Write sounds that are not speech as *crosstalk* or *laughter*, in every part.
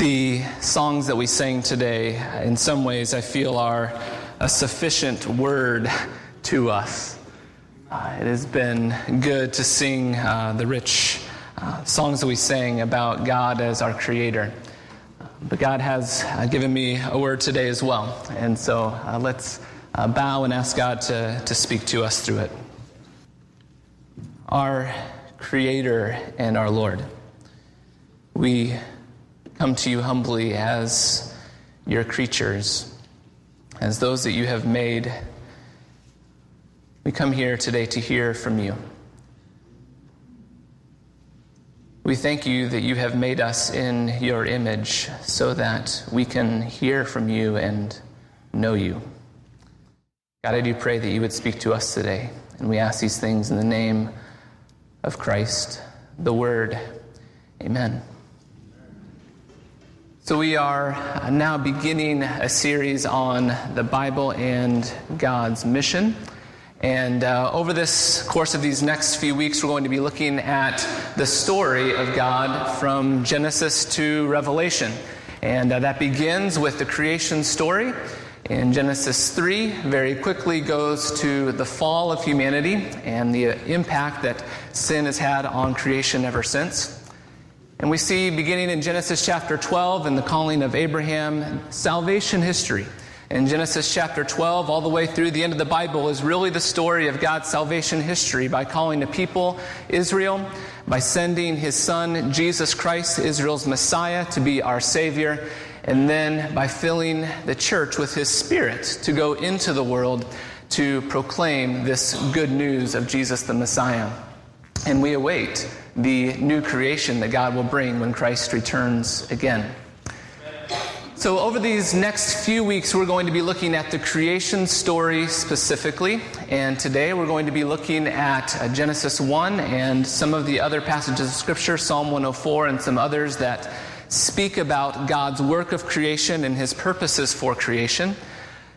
The songs that we sang today, in some ways, I feel are a sufficient word to us. Uh, it has been good to sing uh, the rich uh, songs that we sang about God as our creator. But God has uh, given me a word today as well. And so uh, let's uh, bow and ask God to, to speak to us through it. Our creator and our Lord, we come to you humbly as your creatures, as those that you have made. We come here today to hear from you. We thank you that you have made us in your image so that we can hear from you and know you. God, I do pray that you would speak to us today. And we ask these things in the name of Christ, the Word. Amen. So, we are now beginning a series on the Bible and God's mission. And uh, over this course of these next few weeks, we're going to be looking at the story of God from Genesis to Revelation. And uh, that begins with the creation story. In Genesis 3, very quickly goes to the fall of humanity and the impact that sin has had on creation ever since. And we see, beginning in Genesis chapter 12 and the calling of Abraham, salvation history. In Genesis chapter 12, all the way through the end of the Bible, is really the story of God's salvation history by calling the people Israel, by sending his son, Jesus Christ, Israel's Messiah, to be our Savior, and then by filling the church with his Spirit to go into the world to proclaim this good news of Jesus the Messiah. And we await the new creation that God will bring when Christ returns again. So, over these next few weeks, we're going to be looking at the creation story specifically. And today we're going to be looking at uh, Genesis 1 and some of the other passages of Scripture, Psalm 104, and some others that speak about God's work of creation and his purposes for creation.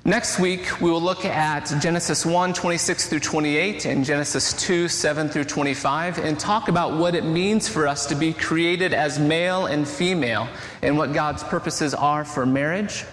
Next week, we will look at Genesis 1 26 through 28 and Genesis 2 7 through 25 and talk about what it means for us to be created as male and female and what God's purposes are for marriage.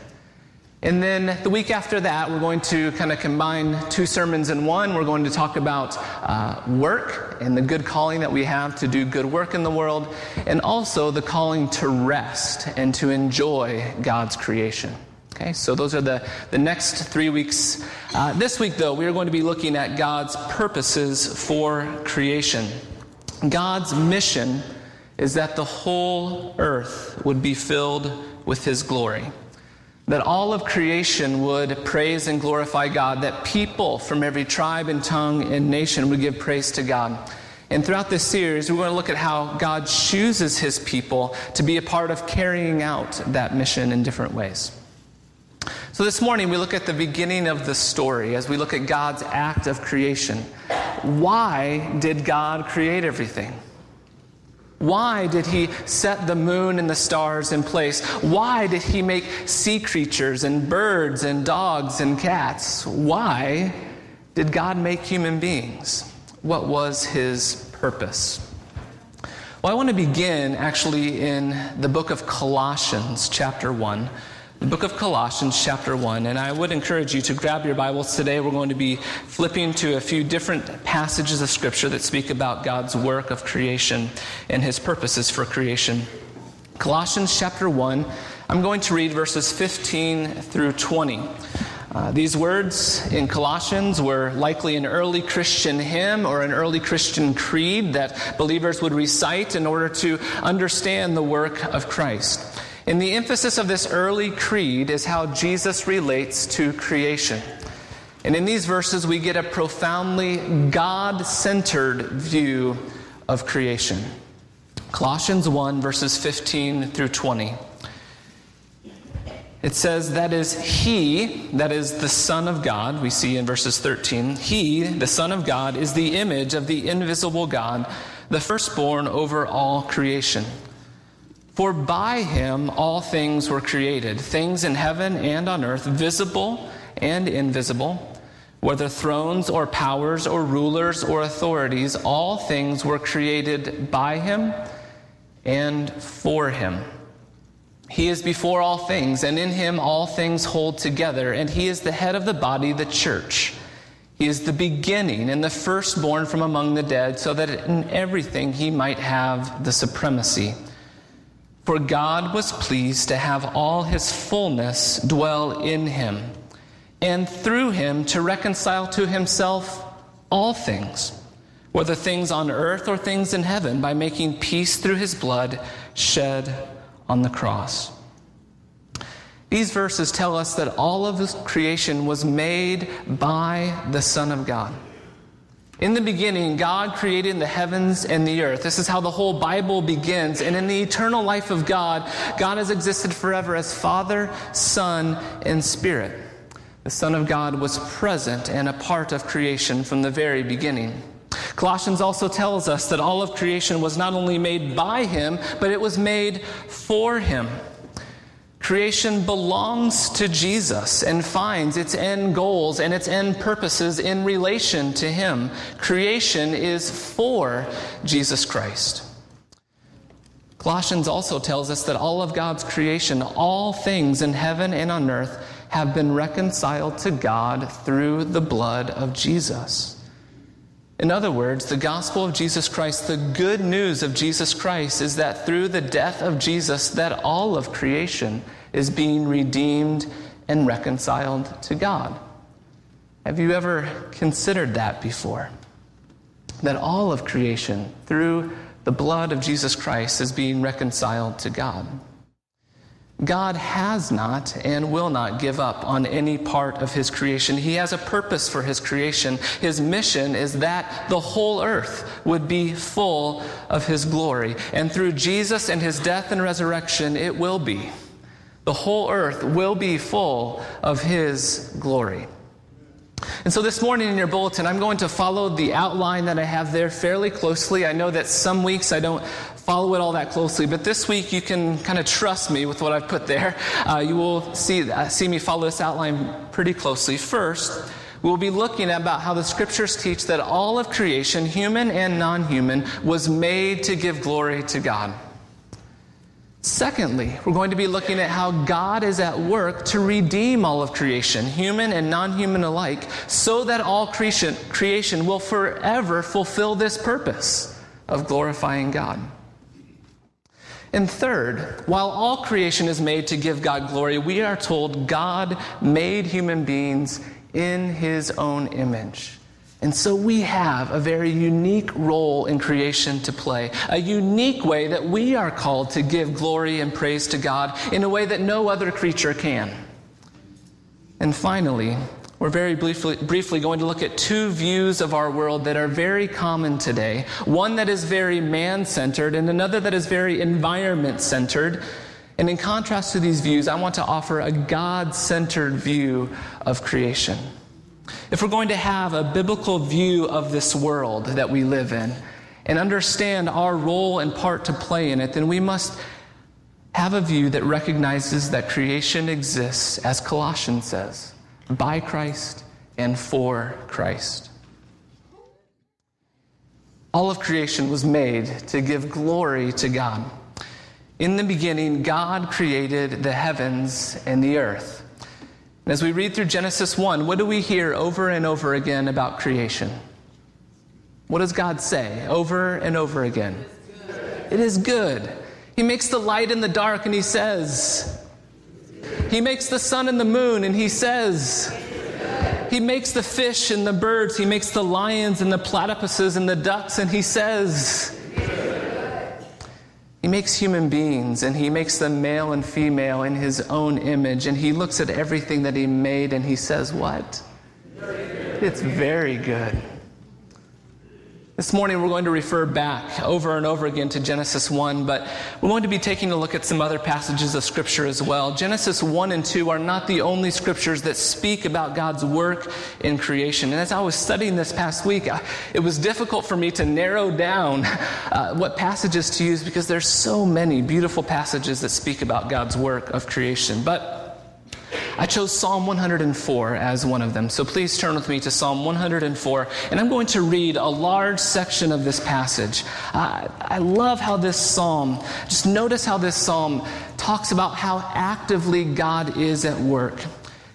And then the week after that, we're going to kind of combine two sermons in one. We're going to talk about uh, work and the good calling that we have to do good work in the world, and also the calling to rest and to enjoy God's creation. Okay, so those are the, the next three weeks. Uh, this week, though, we are going to be looking at God's purposes for creation. God's mission is that the whole earth would be filled with His glory. That all of creation would praise and glorify God. That people from every tribe and tongue and nation would give praise to God. And throughout this series, we're going to look at how God chooses His people to be a part of carrying out that mission in different ways. So this morning we look at the beginning of the story as we look at God's act of creation. Why did God create everything? Why did he set the moon and the stars in place? Why did he make sea creatures and birds and dogs and cats? Why did God make human beings? What was his purpose? Well, I want to begin actually in the book of Colossians, chapter 1 the book of Colossians, chapter 1. And I would encourage you to grab your Bibles today. We're going to be flipping to a few different passages of Scripture that speak about God's work of creation and his purposes for creation. Colossians, chapter 1. I'm going to read verses 15 through 20. Uh, these words in Colossians were likely an early Christian hymn or an early Christian creed that believers would recite in order to understand the work of Christ. And the emphasis of this early creed is how Jesus relates to creation. And in these verses, we get a profoundly God centered view of creation. Colossians 1, verses 15 through 20. It says, That is He, that is the Son of God, we see in verses 13. He, the Son of God, is the image of the invisible God, the firstborn over all creation. For by him all things were created, things in heaven and on earth, visible and invisible, whether thrones or powers or rulers or authorities, all things were created by him and for him. He is before all things, and in him all things hold together, and he is the head of the body, the church. He is the beginning and the firstborn from among the dead, so that in everything he might have the supremacy. For God was pleased to have all his fullness dwell in him, and through him to reconcile to himself all things, whether things on earth or things in heaven, by making peace through his blood shed on the cross. These verses tell us that all of creation was made by the Son of God. In the beginning, God created the heavens and the earth. This is how the whole Bible begins. And in the eternal life of God, God has existed forever as Father, Son, and Spirit. The Son of God was present and a part of creation from the very beginning. Colossians also tells us that all of creation was not only made by him, but it was made for him. Creation belongs to Jesus and finds its end goals and its end purposes in relation to him. Creation is for Jesus Christ. Colossians also tells us that all of God's creation, all things in heaven and on earth, have been reconciled to God through the blood of Jesus. In other words, the gospel of Jesus Christ, the good news of Jesus Christ is that through the death of Jesus that all of creation is being redeemed and reconciled to God. Have you ever considered that before? That all of creation through the blood of Jesus Christ is being reconciled to God. God has not and will not give up on any part of his creation. He has a purpose for his creation. His mission is that the whole earth would be full of his glory. And through Jesus and his death and resurrection, it will be. The whole earth will be full of his glory. And so this morning in your bulletin, I'm going to follow the outline that I have there fairly closely. I know that some weeks I don't follow it all that closely, but this week you can kind of trust me with what I've put there. Uh, you will see, uh, see me follow this outline pretty closely. First, we'll be looking about how the scriptures teach that all of creation, human and non human, was made to give glory to God. Secondly, we're going to be looking at how God is at work to redeem all of creation, human and non human alike, so that all creation, creation will forever fulfill this purpose of glorifying God. And third, while all creation is made to give God glory, we are told God made human beings in his own image. And so we have a very unique role in creation to play, a unique way that we are called to give glory and praise to God in a way that no other creature can. And finally, we're very briefly, briefly, going to look at two views of our world that are very common today. One that is very man centered, and another that is very environment centered. And in contrast to these views, I want to offer a God centered view of creation. If we're going to have a biblical view of this world that we live in and understand our role and part to play in it, then we must have a view that recognizes that creation exists, as Colossians says, by Christ and for Christ. All of creation was made to give glory to God. In the beginning, God created the heavens and the earth. And As we read through Genesis 1, what do we hear over and over again about creation? What does God say over and over again? It is good. He makes the light and the dark and he says, He makes the sun and the moon and he says, He makes the fish and the birds, He makes the lions and the platypuses and the ducks and he says, he makes human beings and he makes them male and female in his own image. And he looks at everything that he made and he says, What? It's very good. This morning, we're going to refer back over and over again to Genesis 1, but we're going to be taking a look at some other passages of Scripture as well. Genesis 1 and 2 are not the only Scriptures that speak about God's work in creation. And as I was studying this past week, it was difficult for me to narrow down *laughs* uh, what passages to use because there's so many beautiful passages that speak about God's work of creation. But I chose Psalm 104 as one of them. So please turn with me to Psalm 104, and I'm going to read a large section of this passage. Uh, I love how this psalm, just notice how this psalm talks about how actively God is at work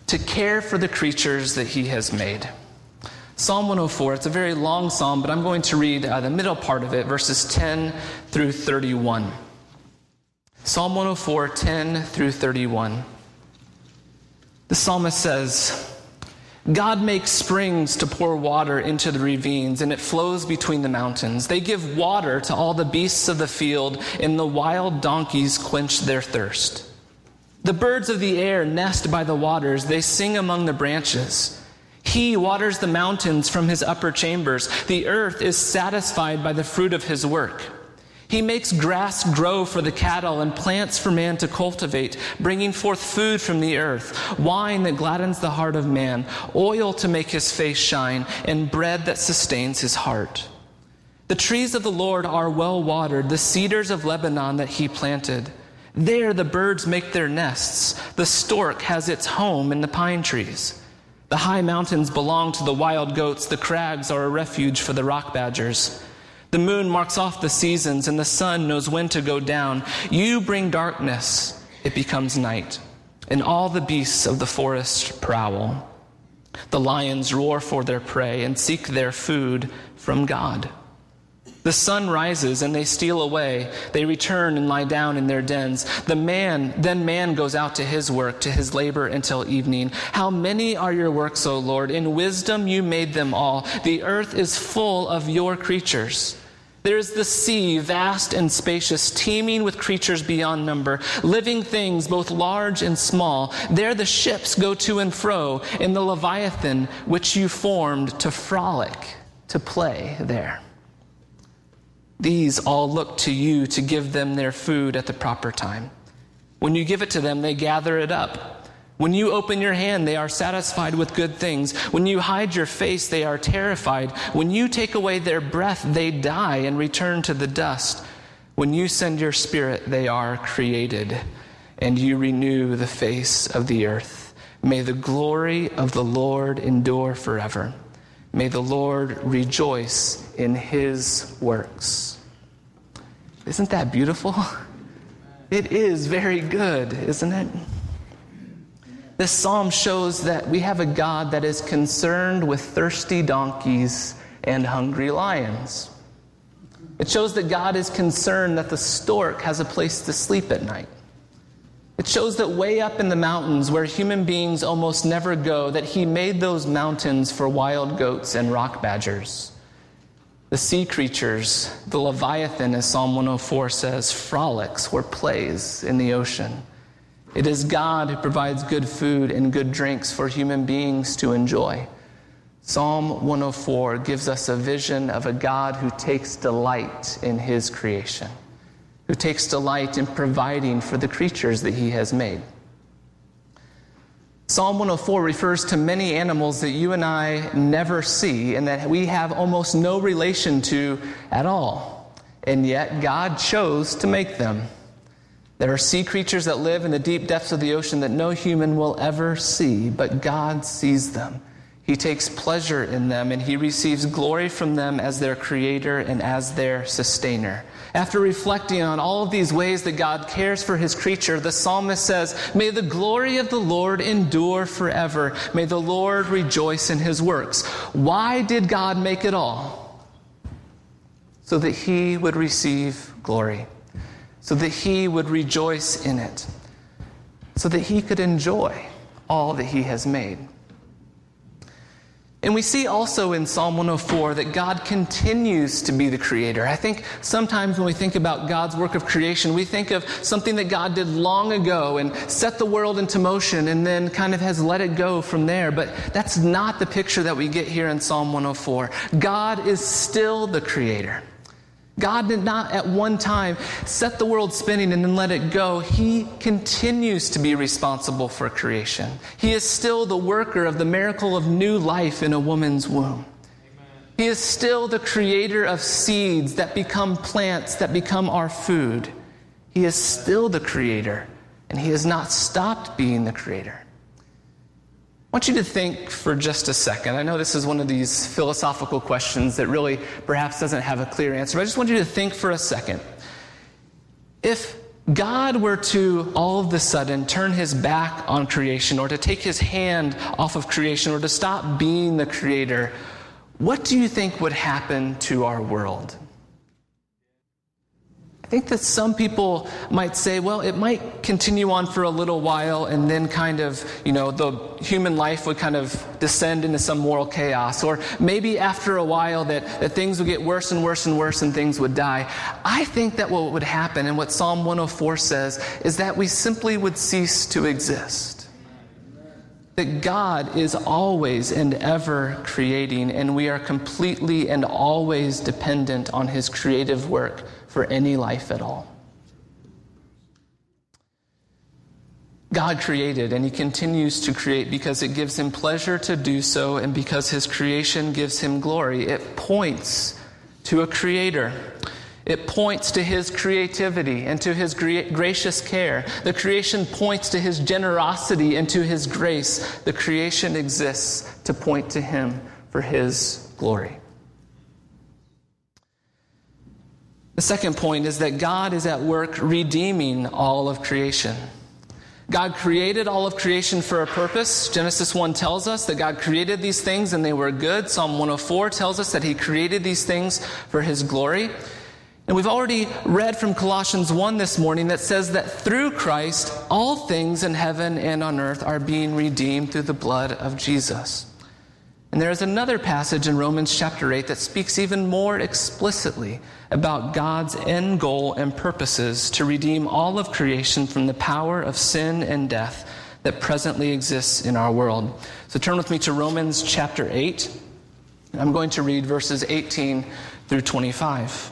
to care for the creatures that he has made. Psalm 104, it's a very long psalm, but I'm going to read uh, the middle part of it, verses 10 through 31. Psalm 104, 10 through 31. The psalmist says, God makes springs to pour water into the ravines, and it flows between the mountains. They give water to all the beasts of the field, and the wild donkeys quench their thirst. The birds of the air nest by the waters, they sing among the branches. He waters the mountains from his upper chambers. The earth is satisfied by the fruit of his work. He makes grass grow for the cattle and plants for man to cultivate, bringing forth food from the earth, wine that gladdens the heart of man, oil to make his face shine, and bread that sustains his heart. The trees of the Lord are well watered, the cedars of Lebanon that he planted. There the birds make their nests. The stork has its home in the pine trees. The high mountains belong to the wild goats. The crags are a refuge for the rock badgers. The moon marks off the seasons, and the sun knows when to go down. You bring darkness, it becomes night, and all the beasts of the forest prowl. The lions roar for their prey and seek their food from God. The sun rises and they steal away. They return and lie down in their dens. The man, then man goes out to his work, to his labor until evening. How many are your works, O Lord? In wisdom you made them all. The earth is full of your creatures. There is the sea, vast and spacious, teeming with creatures beyond number, living things both large and small. There the ships go to and fro in the Leviathan, which you formed to frolic, to play there. These all look to you to give them their food at the proper time. When you give it to them, they gather it up. When you open your hand, they are satisfied with good things. When you hide your face, they are terrified. When you take away their breath, they die and return to the dust. When you send your spirit, they are created, and you renew the face of the earth. May the glory of the Lord endure forever. May the Lord rejoice in his works. Isn't that beautiful? It is very good, isn't it? This psalm shows that we have a God that is concerned with thirsty donkeys and hungry lions. It shows that God is concerned that the stork has a place to sleep at night. It shows that way up in the mountains, where human beings almost never go, that He made those mountains for wild goats and rock badgers. The sea creatures, the Leviathan, as Psalm 104 says, frolics or plays in the ocean. It is God who provides good food and good drinks for human beings to enjoy. Psalm 104 gives us a vision of a God who takes delight in his creation who takes delight in providing for the creatures that he has made. Psalm 104 refers to many animals that you and I never see and that we have almost no relation to at all. And yet, God chose to make them. There are sea creatures that live in the deep depths of the ocean that no human will ever see, but God sees them. He takes pleasure in them and he receives glory from them as their creator and as their sustainer. After reflecting on all of these ways that God cares for his creature, the psalmist says, May the glory of the Lord endure forever. May the Lord rejoice in his works. Why did God make it all? So that he would receive glory, so that he would rejoice in it, so that he could enjoy all that he has made. And we see also in Psalm 104 that God continues to be the creator. I think sometimes when we think about God's work of creation, we think of something that God did long ago and set the world into motion and then kind of has let it go from there. But that's not the picture that we get here in Psalm 104. God is still the creator. God did not at one time set the world spinning and then let it go. He continues to be responsible for creation. He is still the worker of the miracle of new life in a woman's womb. He is still the creator of seeds that become plants, that become our food. He is still the creator, and He has not stopped being the creator. I want you to think for just a second. I know this is one of these philosophical questions that really perhaps doesn't have a clear answer, but I just want you to think for a second. If God were to all of a sudden turn his back on creation or to take his hand off of creation or to stop being the creator, what do you think would happen to our world? I think that some people might say, well, it might continue on for a little while and then kind of, you know, the human life would kind of descend into some moral chaos. Or maybe after a while that, that things would get worse and worse and worse and things would die. I think that what would happen and what Psalm 104 says is that we simply would cease to exist. That God is always and ever creating, and we are completely and always dependent on His creative work for any life at all. God created and He continues to create because it gives Him pleasure to do so and because His creation gives Him glory. It points to a Creator. It points to His creativity and to His gracious care. The creation points to His generosity and to His grace. The creation exists to point to Him for His glory. The second point is that God is at work redeeming all of creation. God created all of creation for a purpose. Genesis 1 tells us that God created these things and they were good. Psalm 104 tells us that He created these things for His glory. And we've already read from Colossians 1 this morning that says that through Christ, all things in heaven and on earth are being redeemed through the blood of Jesus. And there is another passage in Romans chapter 8 that speaks even more explicitly about God's end goal and purposes to redeem all of creation from the power of sin and death that presently exists in our world. So turn with me to Romans chapter 8. I'm going to read verses 18 through 25.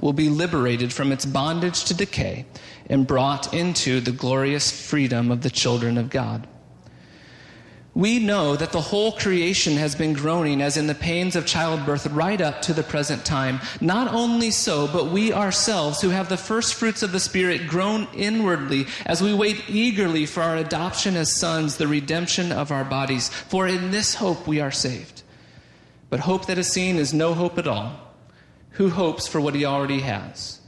will be liberated from its bondage to decay and brought into the glorious freedom of the children of God we know that the whole creation has been groaning as in the pains of childbirth right up to the present time. Not only so, but we ourselves who have the first fruits of the Spirit groan inwardly as we wait eagerly for our adoption as sons, the redemption of our bodies. For in this hope we are saved. But hope that is seen is no hope at all. Who hopes for what he already has?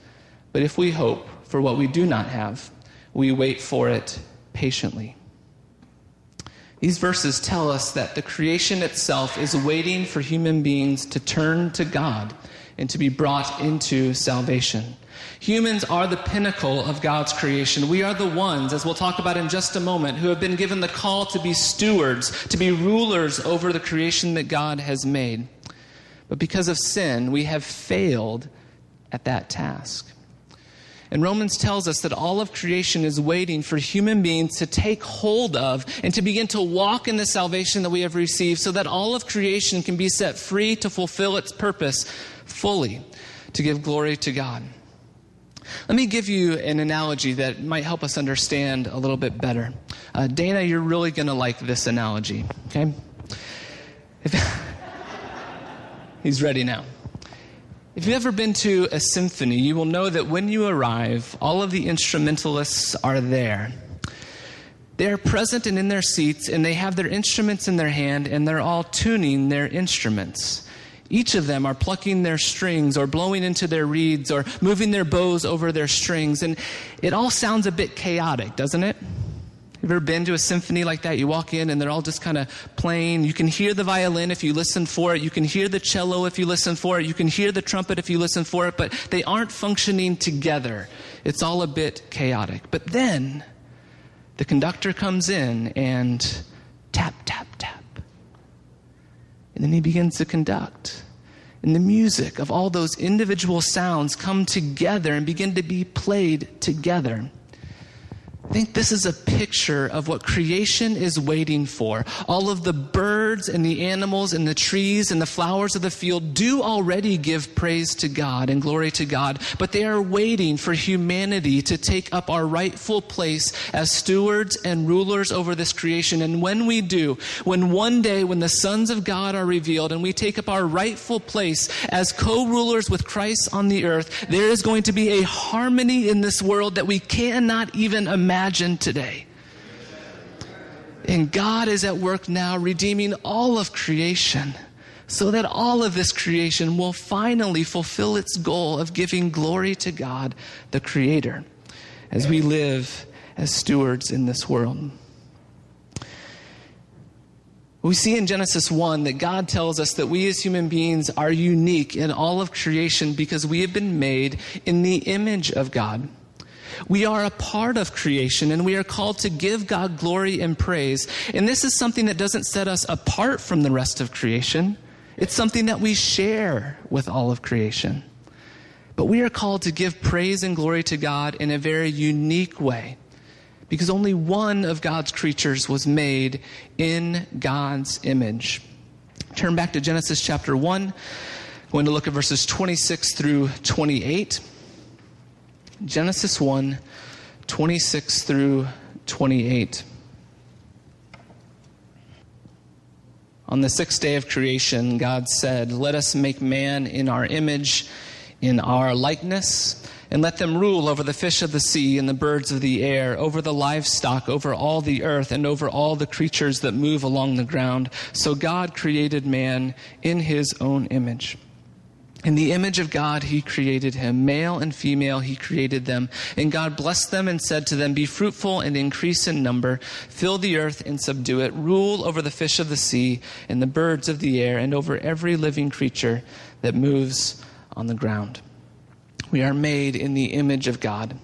But if we hope for what we do not have, we wait for it patiently. These verses tell us that the creation itself is waiting for human beings to turn to God and to be brought into salvation. Humans are the pinnacle of God's creation. We are the ones, as we'll talk about in just a moment, who have been given the call to be stewards, to be rulers over the creation that God has made. But because of sin, we have failed at that task. And Romans tells us that all of creation is waiting for human beings to take hold of and to begin to walk in the salvation that we have received so that all of creation can be set free to fulfill its purpose fully, to give glory to God. Let me give you an analogy that might help us understand a little bit better. Uh, Dana, you're really going to like this analogy, okay? If, *laughs* he's ready now. If you've ever been to a symphony, you will know that when you arrive, all of the instrumentalists are there. They are present and in their seats, and they have their instruments in their hand, and they're all tuning their instruments. Each of them are plucking their strings or blowing into their reeds or moving their bows over their strings. And it all sounds a bit chaotic, doesn't it? You've ever been to a symphony like that? You walk in and they're all just kind of playing. You can hear the violin if you listen for it. You can hear the cello if you listen for it. You can hear the trumpet if you listen for it, but they aren't functioning together. It's all a bit chaotic. But then the conductor comes in and tap, tap, tap. And then he begins to conduct. And the music of all those individual sounds come together and begin to be played together. I think this is a picture of what creation is waiting for. All of the birds and the animals and the trees and the flowers of the field do already give praise to God and glory to God, but they are waiting for humanity to take up our rightful place as stewards and rulers over this creation. And when we do, when one day when the sons of God are revealed and we take up our rightful place as co-rulers with Christ on the earth, there is going to be a harmony in this world that we cannot even imagine imagine today. And God is at work now redeeming all of creation so that all of this creation will finally fulfill its goal of giving glory to God, the Creator, as we live as stewards in this world. We see in Genesis 1 that God tells us that we as human beings are unique in all of creation because we have been made in the image of God. We are a part of creation and we are called to give God glory and praise. And this is something that doesn't set us apart from the rest of creation. It's something that we share with all of creation. But we are called to give praise and glory to God in a very unique way because only one of God's creatures was made in God's image. Turn back to Genesis chapter 1. I'm going to look at verses 26 through 28. Genesis 1 26 through 28. On the sixth day of creation, God said, Let us make man in our image, in our likeness, and let them rule over the fish of the sea and the birds of the air, over the livestock, over all the earth, and over all the creatures that move along the ground. So God created man in his own image. In the image of God, he created him. Male and female, he created them. And God blessed them and said to them, Be fruitful and increase in number, fill the earth and subdue it, rule over the fish of the sea and the birds of the air, and over every living creature that moves on the ground. We are made in the image of God.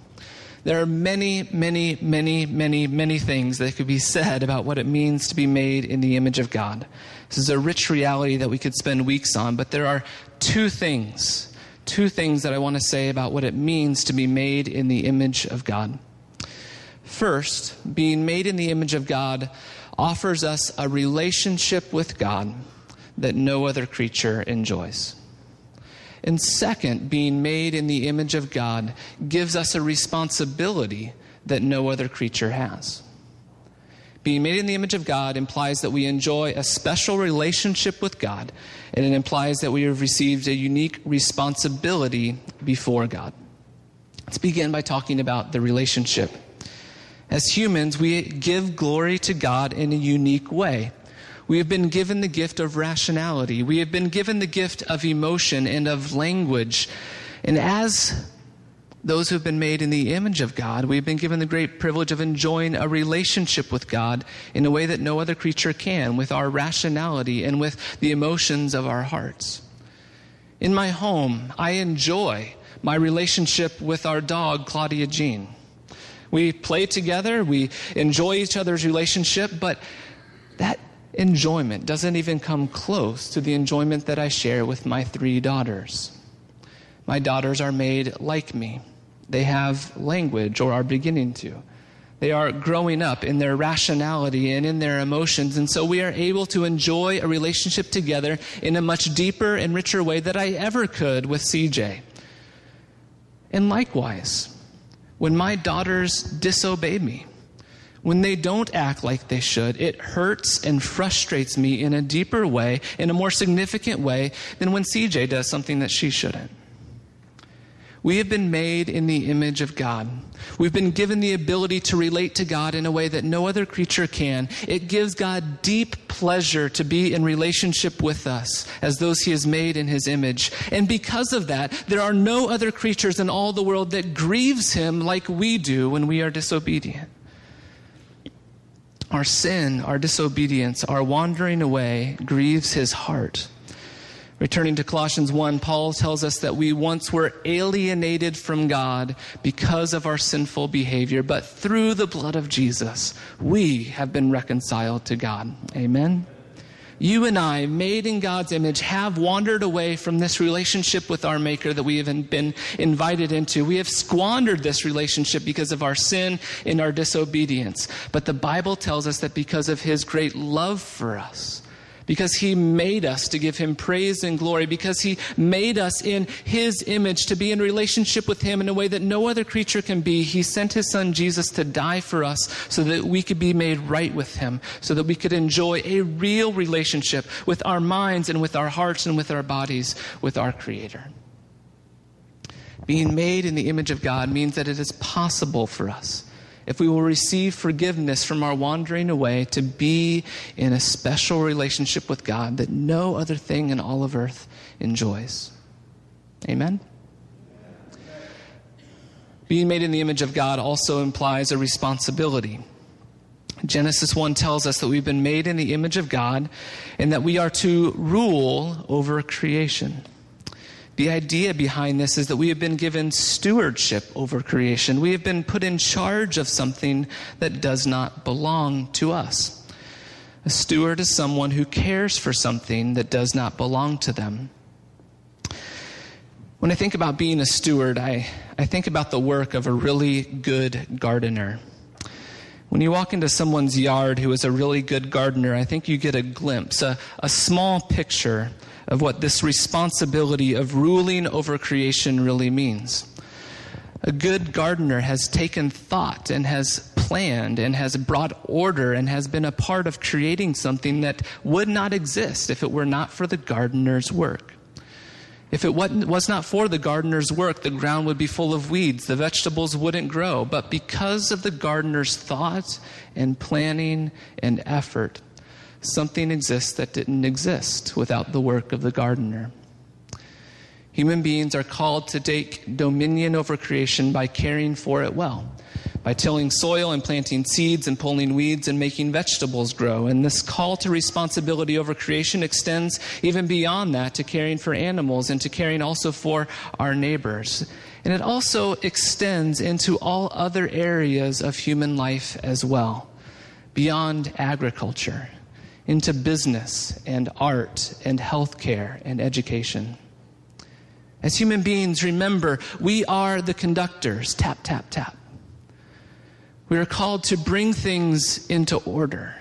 There are many, many, many, many, many things that could be said about what it means to be made in the image of God. This is a rich reality that we could spend weeks on, but there are two things, two things that I want to say about what it means to be made in the image of God. First, being made in the image of God offers us a relationship with God that no other creature enjoys. And second, being made in the image of God gives us a responsibility that no other creature has. Being made in the image of God implies that we enjoy a special relationship with God, and it implies that we have received a unique responsibility before God. Let's begin by talking about the relationship. As humans, we give glory to God in a unique way. We have been given the gift of rationality. We have been given the gift of emotion and of language. And as those who have been made in the image of God, we've been given the great privilege of enjoying a relationship with God in a way that no other creature can, with our rationality and with the emotions of our hearts. In my home, I enjoy my relationship with our dog, Claudia Jean. We play together, we enjoy each other's relationship, but that enjoyment doesn't even come close to the enjoyment that I share with my three daughters. My daughters are made like me they have language or are beginning to. They are growing up in their rationality and in their emotions. And so we are able to enjoy a relationship together in a much deeper and richer way that I ever could with CJ. And likewise, when my daughters disobey me, when they don't act like they should, it hurts and frustrates me in a deeper way, in a more significant way, than when CJ does something that she shouldn't. We have been made in the image of God. We've been given the ability to relate to God in a way that no other creature can. It gives God deep pleasure to be in relationship with us as those he has made in his image. And because of that, there are no other creatures in all the world that grieves him like we do when we are disobedient. Our sin, our disobedience, our wandering away grieves his heart. Returning to Colossians 1, Paul tells us that we once were alienated from God because of our sinful behavior, but through the blood of Jesus, we have been reconciled to God. Amen. You and I, made in God's image, have wandered away from this relationship with our Maker that we have been invited into. We have squandered this relationship because of our sin and our disobedience. But the Bible tells us that because of His great love for us, because he made us to give him praise and glory, because he made us in his image to be in relationship with him in a way that no other creature can be. He sent his son Jesus to die for us so that we could be made right with him, so that we could enjoy a real relationship with our minds and with our hearts and with our bodies with our creator. Being made in the image of God means that it is possible for us if we will receive forgiveness from our wandering away, to be in a special relationship with God that no other thing in all of earth enjoys. Amen? Being made in the image of God also implies a responsibility. Genesis 1 tells us that we've been made in the image of God and that we are to rule over creation. The idea behind this is that we have been given stewardship over creation. We have been put in charge of something that does not belong to us. A steward is someone who cares for something that does not belong to them. When I think about being a steward, I, I think about the work of a really good gardener. When you walk into someone's yard who is a really good gardener, I think you get a glimpse, a, a small picture of what this responsibility of ruling over creation really means. A good gardener has taken thought and has planned and has brought order and has been a part of creating something that would not exist if it were not for the gardener's work. If it was not for the gardener's work, the ground would be full of weeds, the vegetables wouldn't grow. But because of the gardener's thought and planning and effort, something exists that didn't exist without the work of the gardener. Human beings are called to take dominion over creation by caring for it well, by tilling soil and planting seeds and pulling weeds and making vegetables grow. And this call to responsibility over creation extends even beyond that to caring for animals and to caring also for our neighbors. And it also extends into all other areas of human life as well, beyond agriculture into business and art and healthcare and education. As human beings, remember, we are the conductors. Tap, tap, tap. We are called to bring things into order.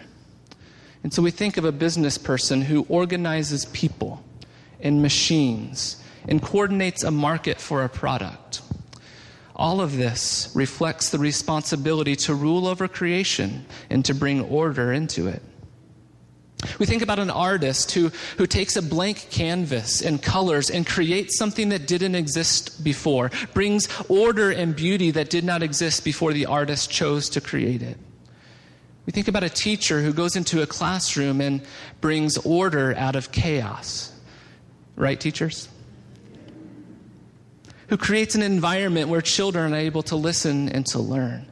And so we think of a business person who organizes people and machines and coordinates a market for a product. All of this reflects the responsibility to rule over creation and to bring order into it. We think about an artist who, who takes a blank canvas and colors and creates something that didn't exist before, brings order and beauty that did not exist before the artist chose to create it. We think about a teacher who goes into a classroom and brings order out of chaos. Right, teachers? Who creates an environment where children are able to listen and to learn.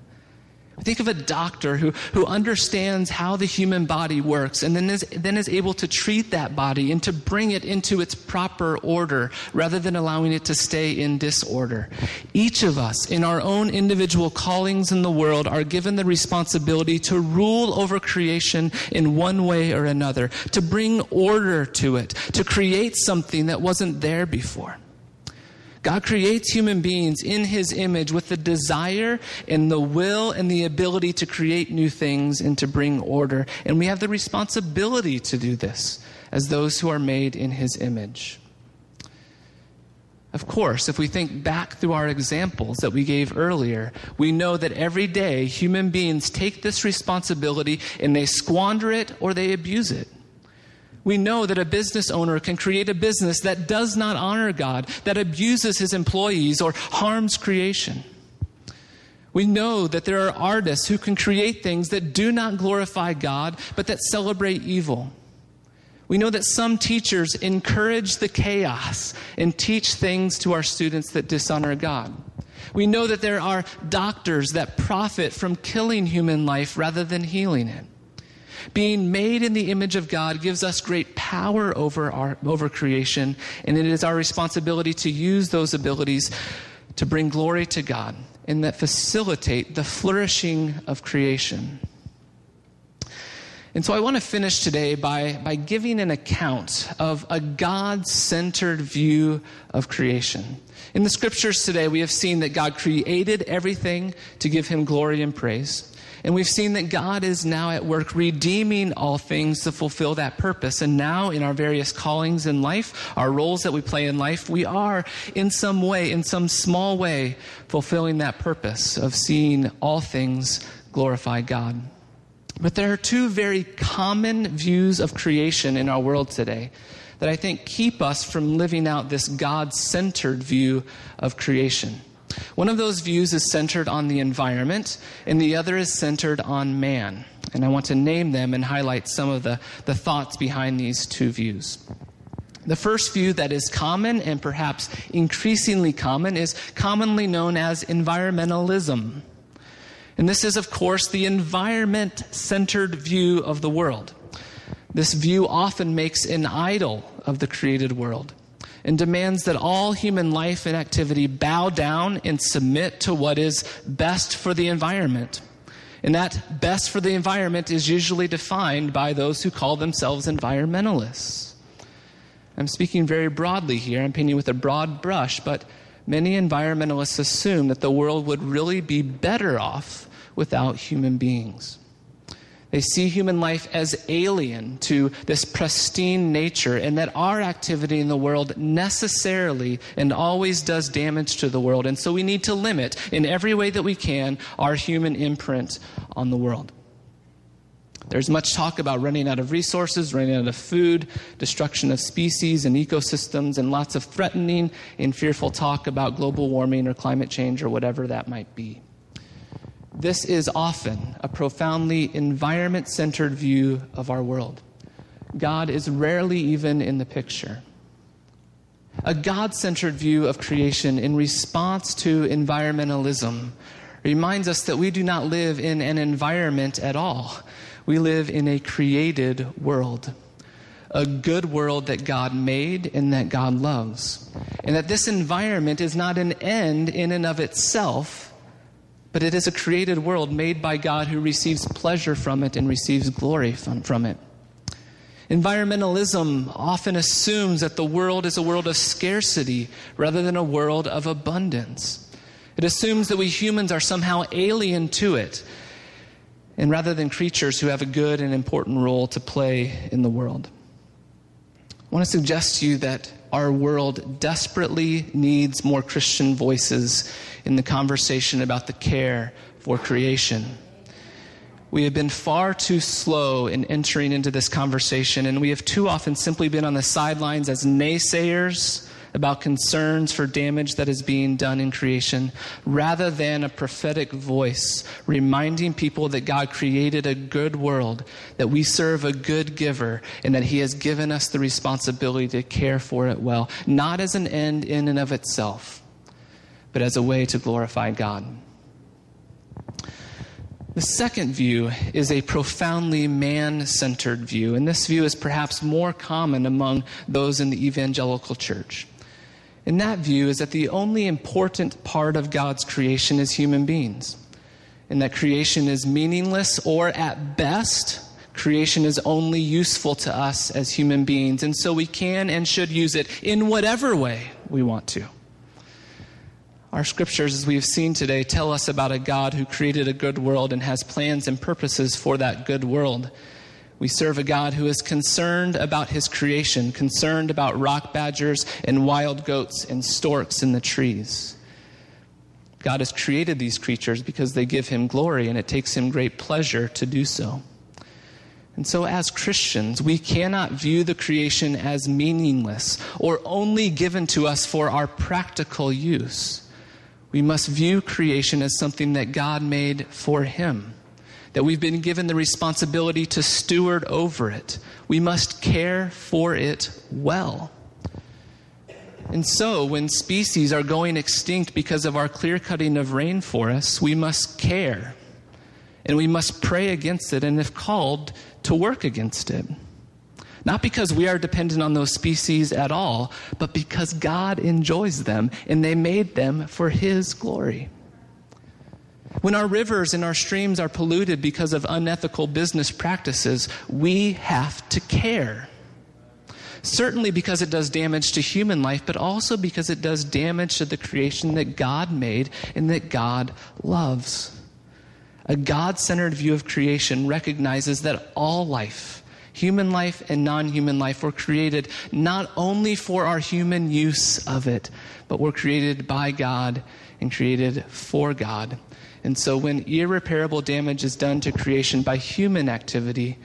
Think of a doctor who, who understands how the human body works and then is, then is able to treat that body and to bring it into its proper order rather than allowing it to stay in disorder. Each of us, in our own individual callings in the world, are given the responsibility to rule over creation in one way or another, to bring order to it, to create something that wasn't there before. God creates human beings in his image with the desire and the will and the ability to create new things and to bring order. And we have the responsibility to do this as those who are made in his image. Of course, if we think back through our examples that we gave earlier, we know that every day human beings take this responsibility and they squander it or they abuse it. We know that a business owner can create a business that does not honor God, that abuses his employees or harms creation. We know that there are artists who can create things that do not glorify God, but that celebrate evil. We know that some teachers encourage the chaos and teach things to our students that dishonor God. We know that there are doctors that profit from killing human life rather than healing it. Being made in the image of God gives us great power over, our, over creation, and it is our responsibility to use those abilities to bring glory to God and that facilitate the flourishing of creation. And so I want to finish today by, by giving an account of a God centered view of creation. In the scriptures today, we have seen that God created everything to give him glory and praise. And we've seen that God is now at work redeeming all things to fulfill that purpose. And now, in our various callings in life, our roles that we play in life, we are in some way, in some small way, fulfilling that purpose of seeing all things glorify God. But there are two very common views of creation in our world today that I think keep us from living out this God centered view of creation. One of those views is centered on the environment, and the other is centered on man. And I want to name them and highlight some of the, the thoughts behind these two views. The first view that is common and perhaps increasingly common is commonly known as environmentalism. And this is, of course, the environment centered view of the world. This view often makes an idol of the created world and demands that all human life and activity bow down and submit to what is best for the environment. And that best for the environment is usually defined by those who call themselves environmentalists. I'm speaking very broadly here, I'm painting with a broad brush, but many environmentalists assume that the world would really be better off without human beings. They see human life as alien to this pristine nature, and that our activity in the world necessarily and always does damage to the world. And so we need to limit, in every way that we can, our human imprint on the world. There's much talk about running out of resources, running out of food, destruction of species and ecosystems, and lots of threatening and fearful talk about global warming or climate change or whatever that might be. This is often a profoundly environment centered view of our world. God is rarely even in the picture. A God centered view of creation in response to environmentalism reminds us that we do not live in an environment at all. We live in a created world, a good world that God made and that God loves. And that this environment is not an end in and of itself, but it is a created world made by God who receives pleasure from it and receives glory from, from it. Environmentalism often assumes that the world is a world of scarcity rather than a world of abundance. It assumes that we humans are somehow alien to it and rather than creatures who have a good and important role to play in the world. I want to suggest to you that our world desperately needs more Christian voices in the conversation about the care for creation. We have been far too slow in entering into this conversation, and we have too often simply been on the sidelines as naysayers about concerns for damage that is being done in creation, rather than a prophetic voice reminding people that God created a good world, that we serve a good giver, and that He has given us the responsibility to care for it well, not as an end in and of itself, but as a way to glorify God. The second view is a profoundly man centered view, and this view is perhaps more common among those in the evangelical church. And that view is that the only important part of God's creation is human beings, and that creation is meaningless, or at best, creation is only useful to us as human beings, and so we can and should use it in whatever way we want to. Our scriptures, as we've seen today, tell us about a God who created a good world and has plans and purposes for that good world. We serve a God who is concerned about his creation, concerned about rock badgers and wild goats and storks in the trees. God has created these creatures because they give him glory, and it takes him great pleasure to do so. And so, as Christians, we cannot view the creation as meaningless or only given to us for our practical use. We must view creation as something that God made for Him that we've been given the responsibility to steward over it. We must care for it well. And so, when species are going extinct because of our clear cutting of rainforests, we must care. And we must pray against it and, if called, to work against it. Not because we are dependent on those species at all, but because God enjoys them and they made them for His glory. When our rivers and our streams are polluted because of unethical business practices, we have to care. Certainly because it does damage to human life, but also because it does damage to the creation that God made and that God loves. A God centered view of creation recognizes that all life, human life and non human life, were created not only for our human use of it, but were created by God and created for God. And so when irreparable damage is done to creation by human activity,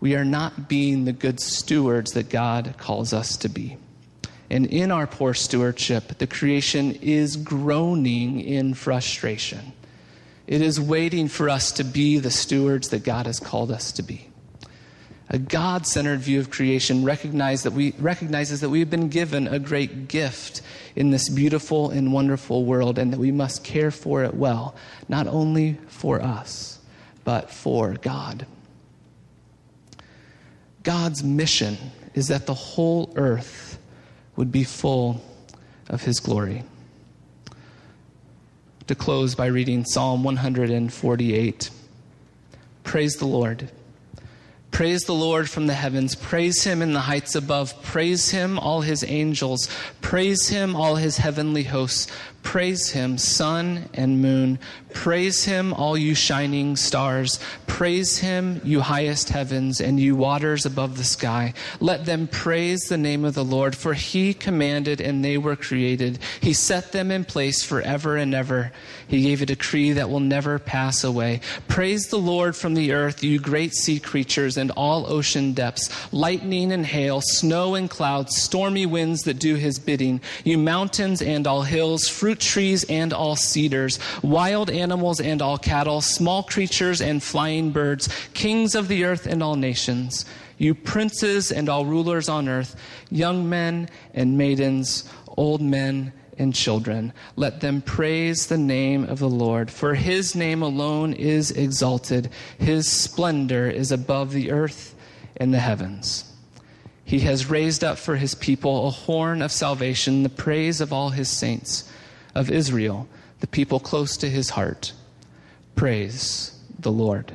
we are not being the good stewards that God calls us to be. And in our poor stewardship, the creation is groaning in frustration. It is waiting for us to be the stewards that God has called us to be. A God centered view of creation recognize that we, recognizes that we've been given a great gift in this beautiful and wonderful world and that we must care for it well, not only for us, but for God. God's mission is that the whole earth would be full of his glory. To close by reading Psalm 148 Praise the Lord. Praise the Lord from the heavens. Praise him in the heights above. Praise him, all his angels. Praise him, all his heavenly hosts. Praise him, sun and moon. Praise him, all you shining stars. Praise him, you highest heavens, and you waters above the sky. Let them praise the name of the Lord, for he commanded and they were created. He set them in place forever and ever. He gave a decree that will never pass away. Praise the Lord from the earth, you great sea creatures and all ocean depths, lightning and hail, snow and clouds, stormy winds that do his bidding, you mountains and all hills, fruit trees and all cedars, wild animals and all cattle, small creatures and flying birds, kings of the earth and all nations, you princes and all rulers on earth, young men and maidens, old men and children. Let them praise the name of the Lord, for his name alone is exalted. His splendor is above the earth and the heavens. He has raised up for his people a horn of salvation, the praise of all his saints of Israel, the people close to his heart. Praise the Lord.